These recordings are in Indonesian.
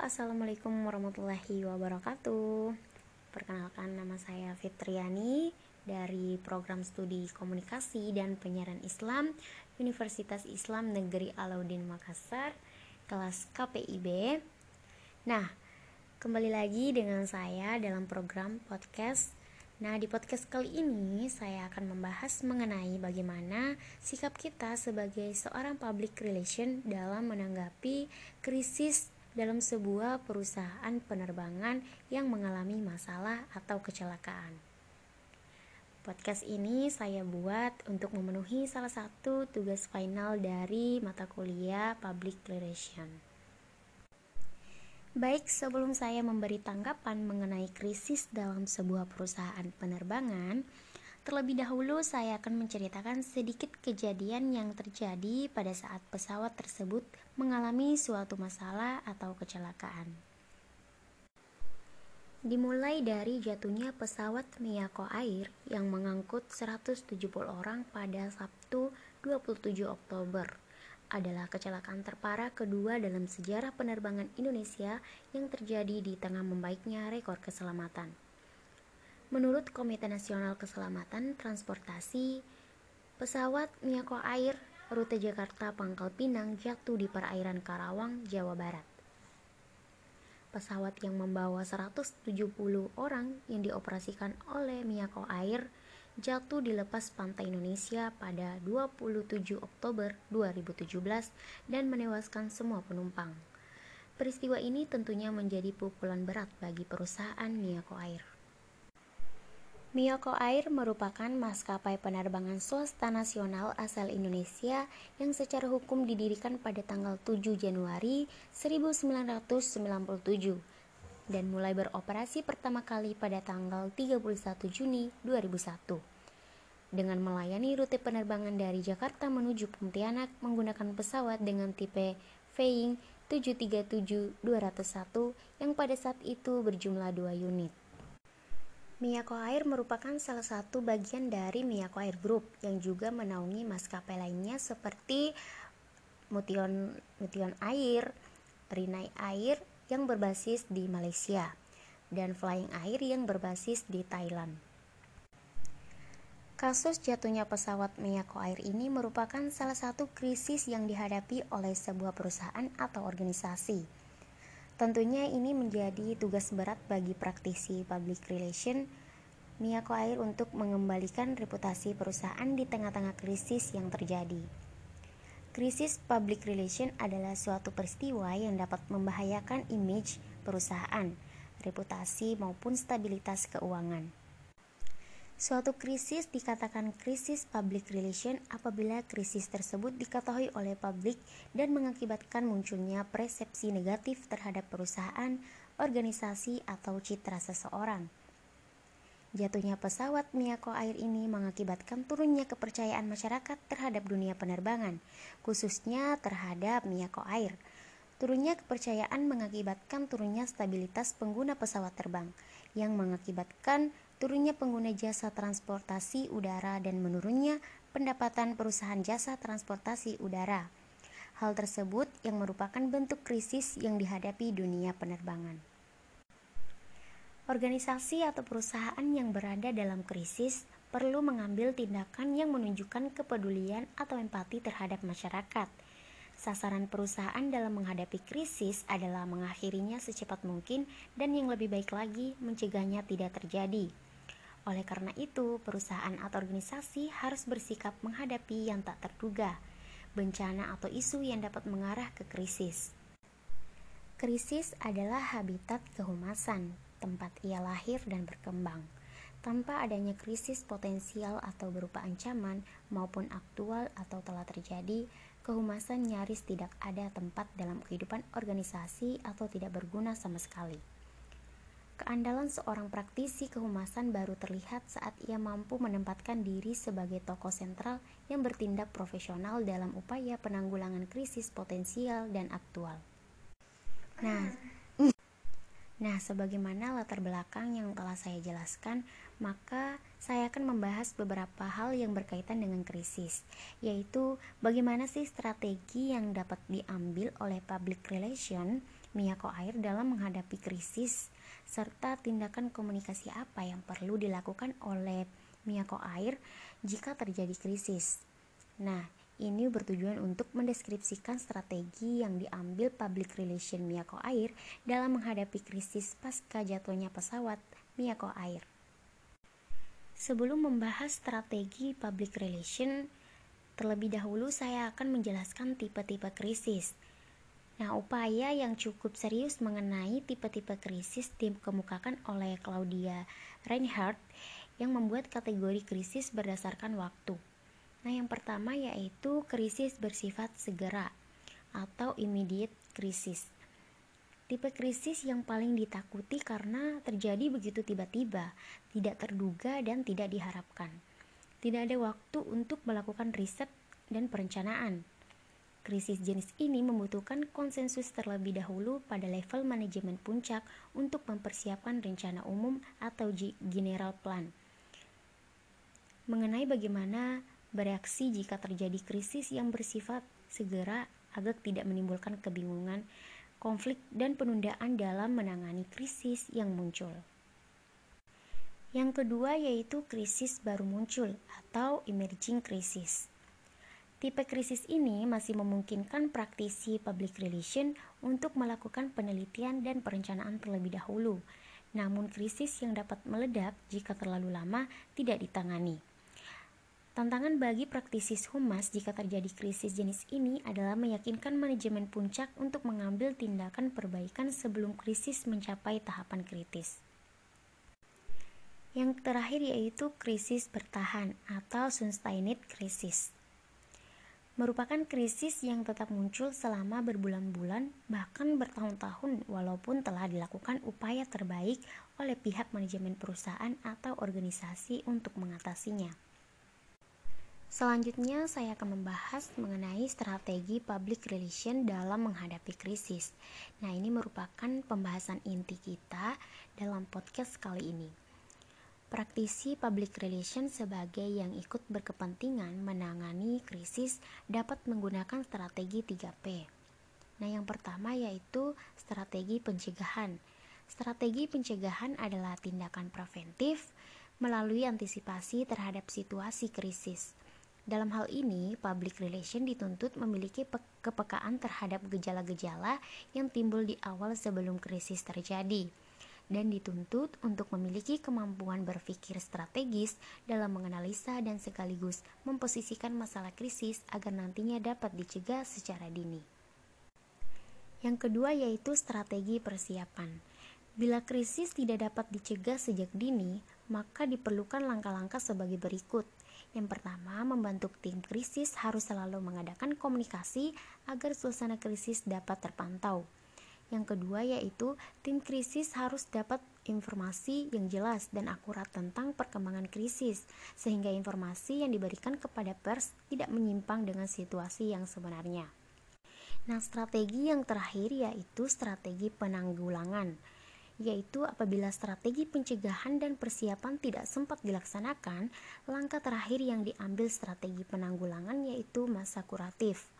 Assalamualaikum warahmatullahi wabarakatuh. Perkenalkan nama saya Fitriani Dari program studi komunikasi dan penyiaran Islam Universitas Islam Negeri Alauddin Makassar Kelas KPIB Nah, kembali lagi dengan saya dalam program podcast. Nah, di podcast kali ini saya akan membahas mengenai bagaimana sikap kita sebagai seorang public relation dalam menanggapi krisis dalam sebuah perusahaan penerbangan yang mengalami masalah atau kecelakaan. Podcast ini saya buat untuk memenuhi salah satu tugas final dari mata kuliah Public Relation. Baik, sebelum saya memberi tanggapan mengenai krisis dalam sebuah perusahaan penerbangan, Terlebih dahulu saya akan menceritakan sedikit kejadian yang terjadi pada saat pesawat tersebut mengalami suatu masalah atau kecelakaan. Dimulai dari jatuhnya pesawat Miyako Air yang mengangkut 170 orang pada Sabtu 27 Oktober adalah kecelakaan terparah kedua dalam sejarah penerbangan Indonesia yang terjadi di tengah membaiknya rekor keselamatan. Menurut Komite Nasional Keselamatan Transportasi, pesawat Miyako Air rute Jakarta Pangkal Pinang jatuh di perairan Karawang, Jawa Barat. Pesawat yang membawa 170 orang yang dioperasikan oleh Miyako Air jatuh di lepas pantai Indonesia pada 27 Oktober 2017 dan menewaskan semua penumpang. Peristiwa ini tentunya menjadi pukulan berat bagi perusahaan Miyako Air. Miyako Air merupakan maskapai penerbangan swasta nasional asal Indonesia yang secara hukum didirikan pada tanggal 7 Januari 1997 dan mulai beroperasi pertama kali pada tanggal 31 Juni 2001 dengan melayani rute penerbangan dari Jakarta menuju Pontianak menggunakan pesawat dengan tipe Flying 737-201 yang pada saat itu berjumlah dua unit. Miyako Air merupakan salah satu bagian dari Miyako Air Group yang juga menaungi maskapai lainnya seperti Mution, Mution Air, Rinai Air yang berbasis di Malaysia, dan Flying Air yang berbasis di Thailand. Kasus jatuhnya pesawat Miyako Air ini merupakan salah satu krisis yang dihadapi oleh sebuah perusahaan atau organisasi Tentunya ini menjadi tugas berat bagi praktisi public relation Miyako Air untuk mengembalikan reputasi perusahaan di tengah-tengah krisis yang terjadi. Krisis public relation adalah suatu peristiwa yang dapat membahayakan image perusahaan, reputasi maupun stabilitas keuangan. Suatu krisis dikatakan krisis public relation apabila krisis tersebut diketahui oleh publik dan mengakibatkan munculnya persepsi negatif terhadap perusahaan, organisasi, atau citra seseorang. Jatuhnya pesawat Miyako Air ini mengakibatkan turunnya kepercayaan masyarakat terhadap dunia penerbangan, khususnya terhadap Miyako Air. Turunnya kepercayaan mengakibatkan turunnya stabilitas pengguna pesawat terbang, yang mengakibatkan turunnya pengguna jasa transportasi udara dan menurunnya pendapatan perusahaan jasa transportasi udara. Hal tersebut yang merupakan bentuk krisis yang dihadapi dunia penerbangan. Organisasi atau perusahaan yang berada dalam krisis perlu mengambil tindakan yang menunjukkan kepedulian atau empati terhadap masyarakat. Sasaran perusahaan dalam menghadapi krisis adalah mengakhirinya secepat mungkin dan yang lebih baik lagi mencegahnya tidak terjadi. Oleh karena itu, perusahaan atau organisasi harus bersikap menghadapi yang tak terduga, bencana atau isu yang dapat mengarah ke krisis. Krisis adalah habitat kehumasan, tempat ia lahir dan berkembang. Tanpa adanya krisis potensial atau berupa ancaman maupun aktual atau telah terjadi, kehumasan nyaris tidak ada tempat dalam kehidupan organisasi atau tidak berguna sama sekali. Keandalan seorang praktisi kehumasan baru terlihat saat ia mampu menempatkan diri sebagai tokoh sentral yang bertindak profesional dalam upaya penanggulangan krisis potensial dan aktual. Nah, Nah, sebagaimana latar belakang yang telah saya jelaskan, maka saya akan membahas beberapa hal yang berkaitan dengan krisis, yaitu bagaimana sih strategi yang dapat diambil oleh public relation Miyako Air dalam menghadapi krisis serta tindakan komunikasi apa yang perlu dilakukan oleh Miyako Air jika terjadi krisis. Nah, ini bertujuan untuk mendeskripsikan strategi yang diambil public relation Miyako Air dalam menghadapi krisis pasca jatuhnya pesawat Miyako Air. Sebelum membahas strategi public relation, terlebih dahulu saya akan menjelaskan tipe-tipe krisis. Nah, upaya yang cukup serius mengenai tipe-tipe krisis dikemukakan oleh Claudia Reinhardt yang membuat kategori krisis berdasarkan waktu. Nah, yang pertama yaitu krisis bersifat segera atau immediate krisis. Tipe krisis yang paling ditakuti karena terjadi begitu tiba-tiba, tidak terduga dan tidak diharapkan. Tidak ada waktu untuk melakukan riset dan perencanaan. Krisis jenis ini membutuhkan konsensus terlebih dahulu pada level manajemen puncak untuk mempersiapkan rencana umum atau general plan. Mengenai bagaimana bereaksi jika terjadi krisis yang bersifat segera agar tidak menimbulkan kebingungan konflik, dan penundaan dalam menangani krisis yang muncul. Yang kedua yaitu krisis baru muncul atau emerging crisis. Tipe krisis ini masih memungkinkan praktisi public relation untuk melakukan penelitian dan perencanaan terlebih dahulu. Namun krisis yang dapat meledak jika terlalu lama tidak ditangani. Tantangan bagi praktisi humas jika terjadi krisis jenis ini adalah meyakinkan manajemen puncak untuk mengambil tindakan perbaikan sebelum krisis mencapai tahapan kritis. Yang terakhir yaitu krisis bertahan atau sustained krisis. Merupakan krisis yang tetap muncul selama berbulan-bulan bahkan bertahun-tahun walaupun telah dilakukan upaya terbaik oleh pihak manajemen perusahaan atau organisasi untuk mengatasinya. Selanjutnya, saya akan membahas mengenai strategi public relation dalam menghadapi krisis. Nah, ini merupakan pembahasan inti kita dalam podcast kali ini. Praktisi public relation sebagai yang ikut berkepentingan menangani krisis dapat menggunakan strategi 3P. Nah, yang pertama yaitu strategi pencegahan. Strategi pencegahan adalah tindakan preventif melalui antisipasi terhadap situasi krisis dalam hal ini, public relation dituntut memiliki kepekaan terhadap gejala-gejala yang timbul di awal sebelum krisis terjadi dan dituntut untuk memiliki kemampuan berpikir strategis dalam menganalisa dan sekaligus memposisikan masalah krisis agar nantinya dapat dicegah secara dini. Yang kedua yaitu strategi persiapan. Bila krisis tidak dapat dicegah sejak dini, maka diperlukan langkah-langkah sebagai berikut. Yang pertama, membantu tim krisis harus selalu mengadakan komunikasi agar suasana krisis dapat terpantau. Yang kedua yaitu tim krisis harus dapat informasi yang jelas dan akurat tentang perkembangan krisis sehingga informasi yang diberikan kepada pers tidak menyimpang dengan situasi yang sebenarnya. Nah, strategi yang terakhir yaitu strategi penanggulangan yaitu apabila strategi pencegahan dan persiapan tidak sempat dilaksanakan, langkah terakhir yang diambil strategi penanggulangan yaitu masa kuratif.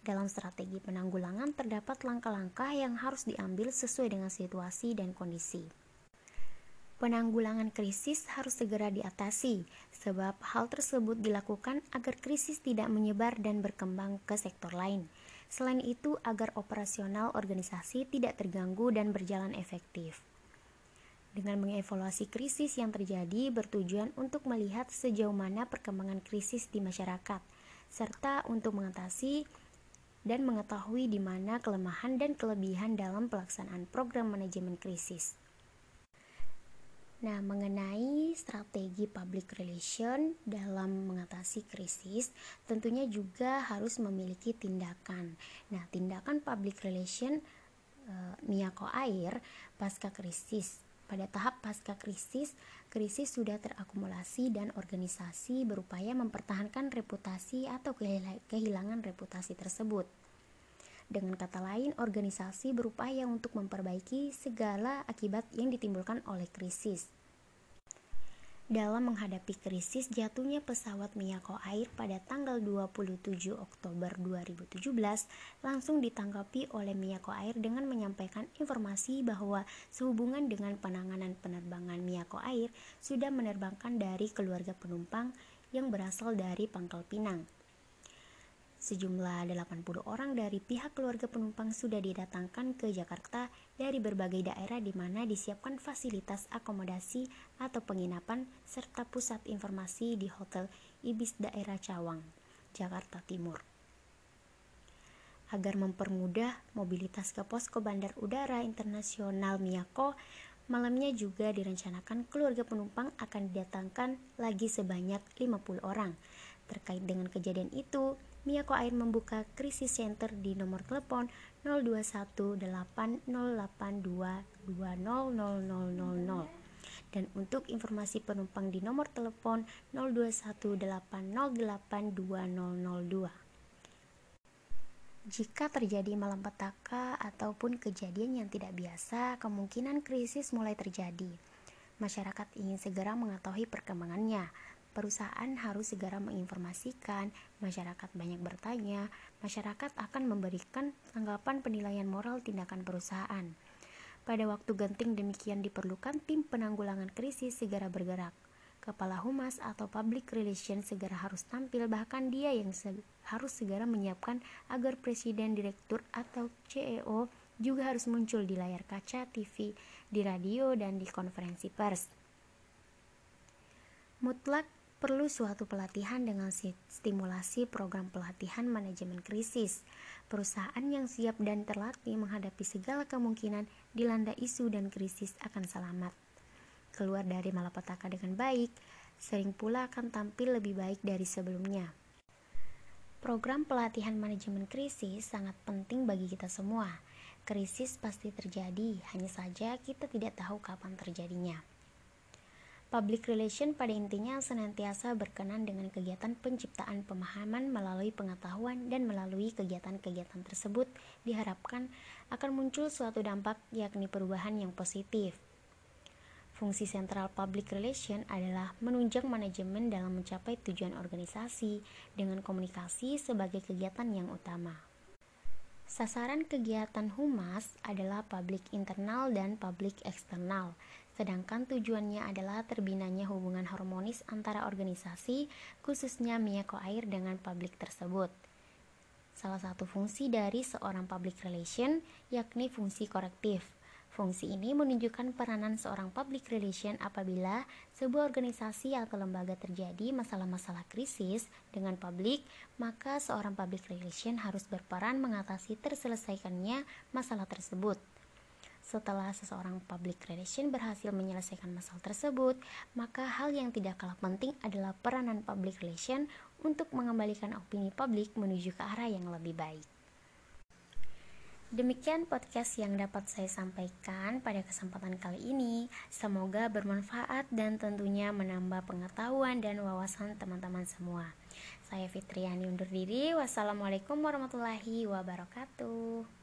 Dalam strategi penanggulangan terdapat langkah-langkah yang harus diambil sesuai dengan situasi dan kondisi. Penanggulangan krisis harus segera diatasi, sebab hal tersebut dilakukan agar krisis tidak menyebar dan berkembang ke sektor lain. Selain itu, agar operasional organisasi tidak terganggu dan berjalan efektif. Dengan mengevaluasi krisis yang terjadi bertujuan untuk melihat sejauh mana perkembangan krisis di masyarakat, serta untuk mengatasi dan mengetahui di mana kelemahan dan kelebihan dalam pelaksanaan program manajemen krisis. Nah, mengenai strategi public relation dalam mengatasi krisis, tentunya juga harus memiliki tindakan. Nah, tindakan public relation e, Miyako Air pasca krisis. Pada tahap pasca krisis, krisis sudah terakumulasi dan organisasi berupaya mempertahankan reputasi atau kehilangan reputasi tersebut. Dengan kata lain, organisasi berupaya untuk memperbaiki segala akibat yang ditimbulkan oleh krisis. Dalam menghadapi krisis jatuhnya pesawat Miyako Air pada tanggal 27 Oktober 2017 langsung ditanggapi oleh Miyako Air dengan menyampaikan informasi bahwa sehubungan dengan penanganan penerbangan Miyako Air sudah menerbangkan dari keluarga penumpang yang berasal dari Pangkal Pinang. Sejumlah 80 orang dari pihak keluarga penumpang sudah didatangkan ke Jakarta dari berbagai daerah di mana disiapkan fasilitas akomodasi atau penginapan serta pusat informasi di Hotel Ibis daerah Cawang, Jakarta Timur. Agar mempermudah mobilitas ke posko Bandar Udara Internasional Miyako, malamnya juga direncanakan keluarga penumpang akan didatangkan lagi sebanyak 50 orang. Terkait dengan kejadian itu, Miyako Air membuka krisis center di nomor telepon 021808220000 dan untuk informasi penumpang di nomor telepon 0218082002. Jika terjadi malapetaka ataupun kejadian yang tidak biasa, kemungkinan krisis mulai terjadi. Masyarakat ingin segera mengetahui perkembangannya perusahaan harus segera menginformasikan, masyarakat banyak bertanya, masyarakat akan memberikan tanggapan penilaian moral tindakan perusahaan. Pada waktu genting demikian diperlukan tim penanggulangan krisis segera bergerak. Kepala Humas atau Public Relations segera harus tampil bahkan dia yang se harus segera menyiapkan agar Presiden Direktur atau CEO juga harus muncul di layar kaca TV, di radio, dan di konferensi pers. Mutlak perlu suatu pelatihan dengan stimulasi program pelatihan manajemen krisis. Perusahaan yang siap dan terlatih menghadapi segala kemungkinan dilanda isu dan krisis akan selamat. Keluar dari malapetaka dengan baik, sering pula akan tampil lebih baik dari sebelumnya. Program pelatihan manajemen krisis sangat penting bagi kita semua. Krisis pasti terjadi, hanya saja kita tidak tahu kapan terjadinya. Public relation pada intinya senantiasa berkenan dengan kegiatan penciptaan pemahaman melalui pengetahuan dan melalui kegiatan-kegiatan tersebut diharapkan akan muncul suatu dampak yakni perubahan yang positif. Fungsi sentral public relation adalah menunjang manajemen dalam mencapai tujuan organisasi dengan komunikasi sebagai kegiatan yang utama. Sasaran kegiatan humas adalah publik internal dan publik eksternal sedangkan tujuannya adalah terbinanya hubungan harmonis antara organisasi, khususnya Miyako Air dengan publik tersebut. Salah satu fungsi dari seorang public relation yakni fungsi korektif. Fungsi ini menunjukkan peranan seorang public relation apabila sebuah organisasi atau lembaga terjadi masalah-masalah krisis dengan publik, maka seorang public relation harus berperan mengatasi terselesaikannya masalah tersebut. Setelah seseorang public relation berhasil menyelesaikan masalah tersebut, maka hal yang tidak kalah penting adalah peranan public relation untuk mengembalikan opini publik menuju ke arah yang lebih baik. Demikian podcast yang dapat saya sampaikan pada kesempatan kali ini. Semoga bermanfaat dan tentunya menambah pengetahuan dan wawasan teman-teman semua. Saya Fitriani undur diri. Wassalamualaikum warahmatullahi wabarakatuh.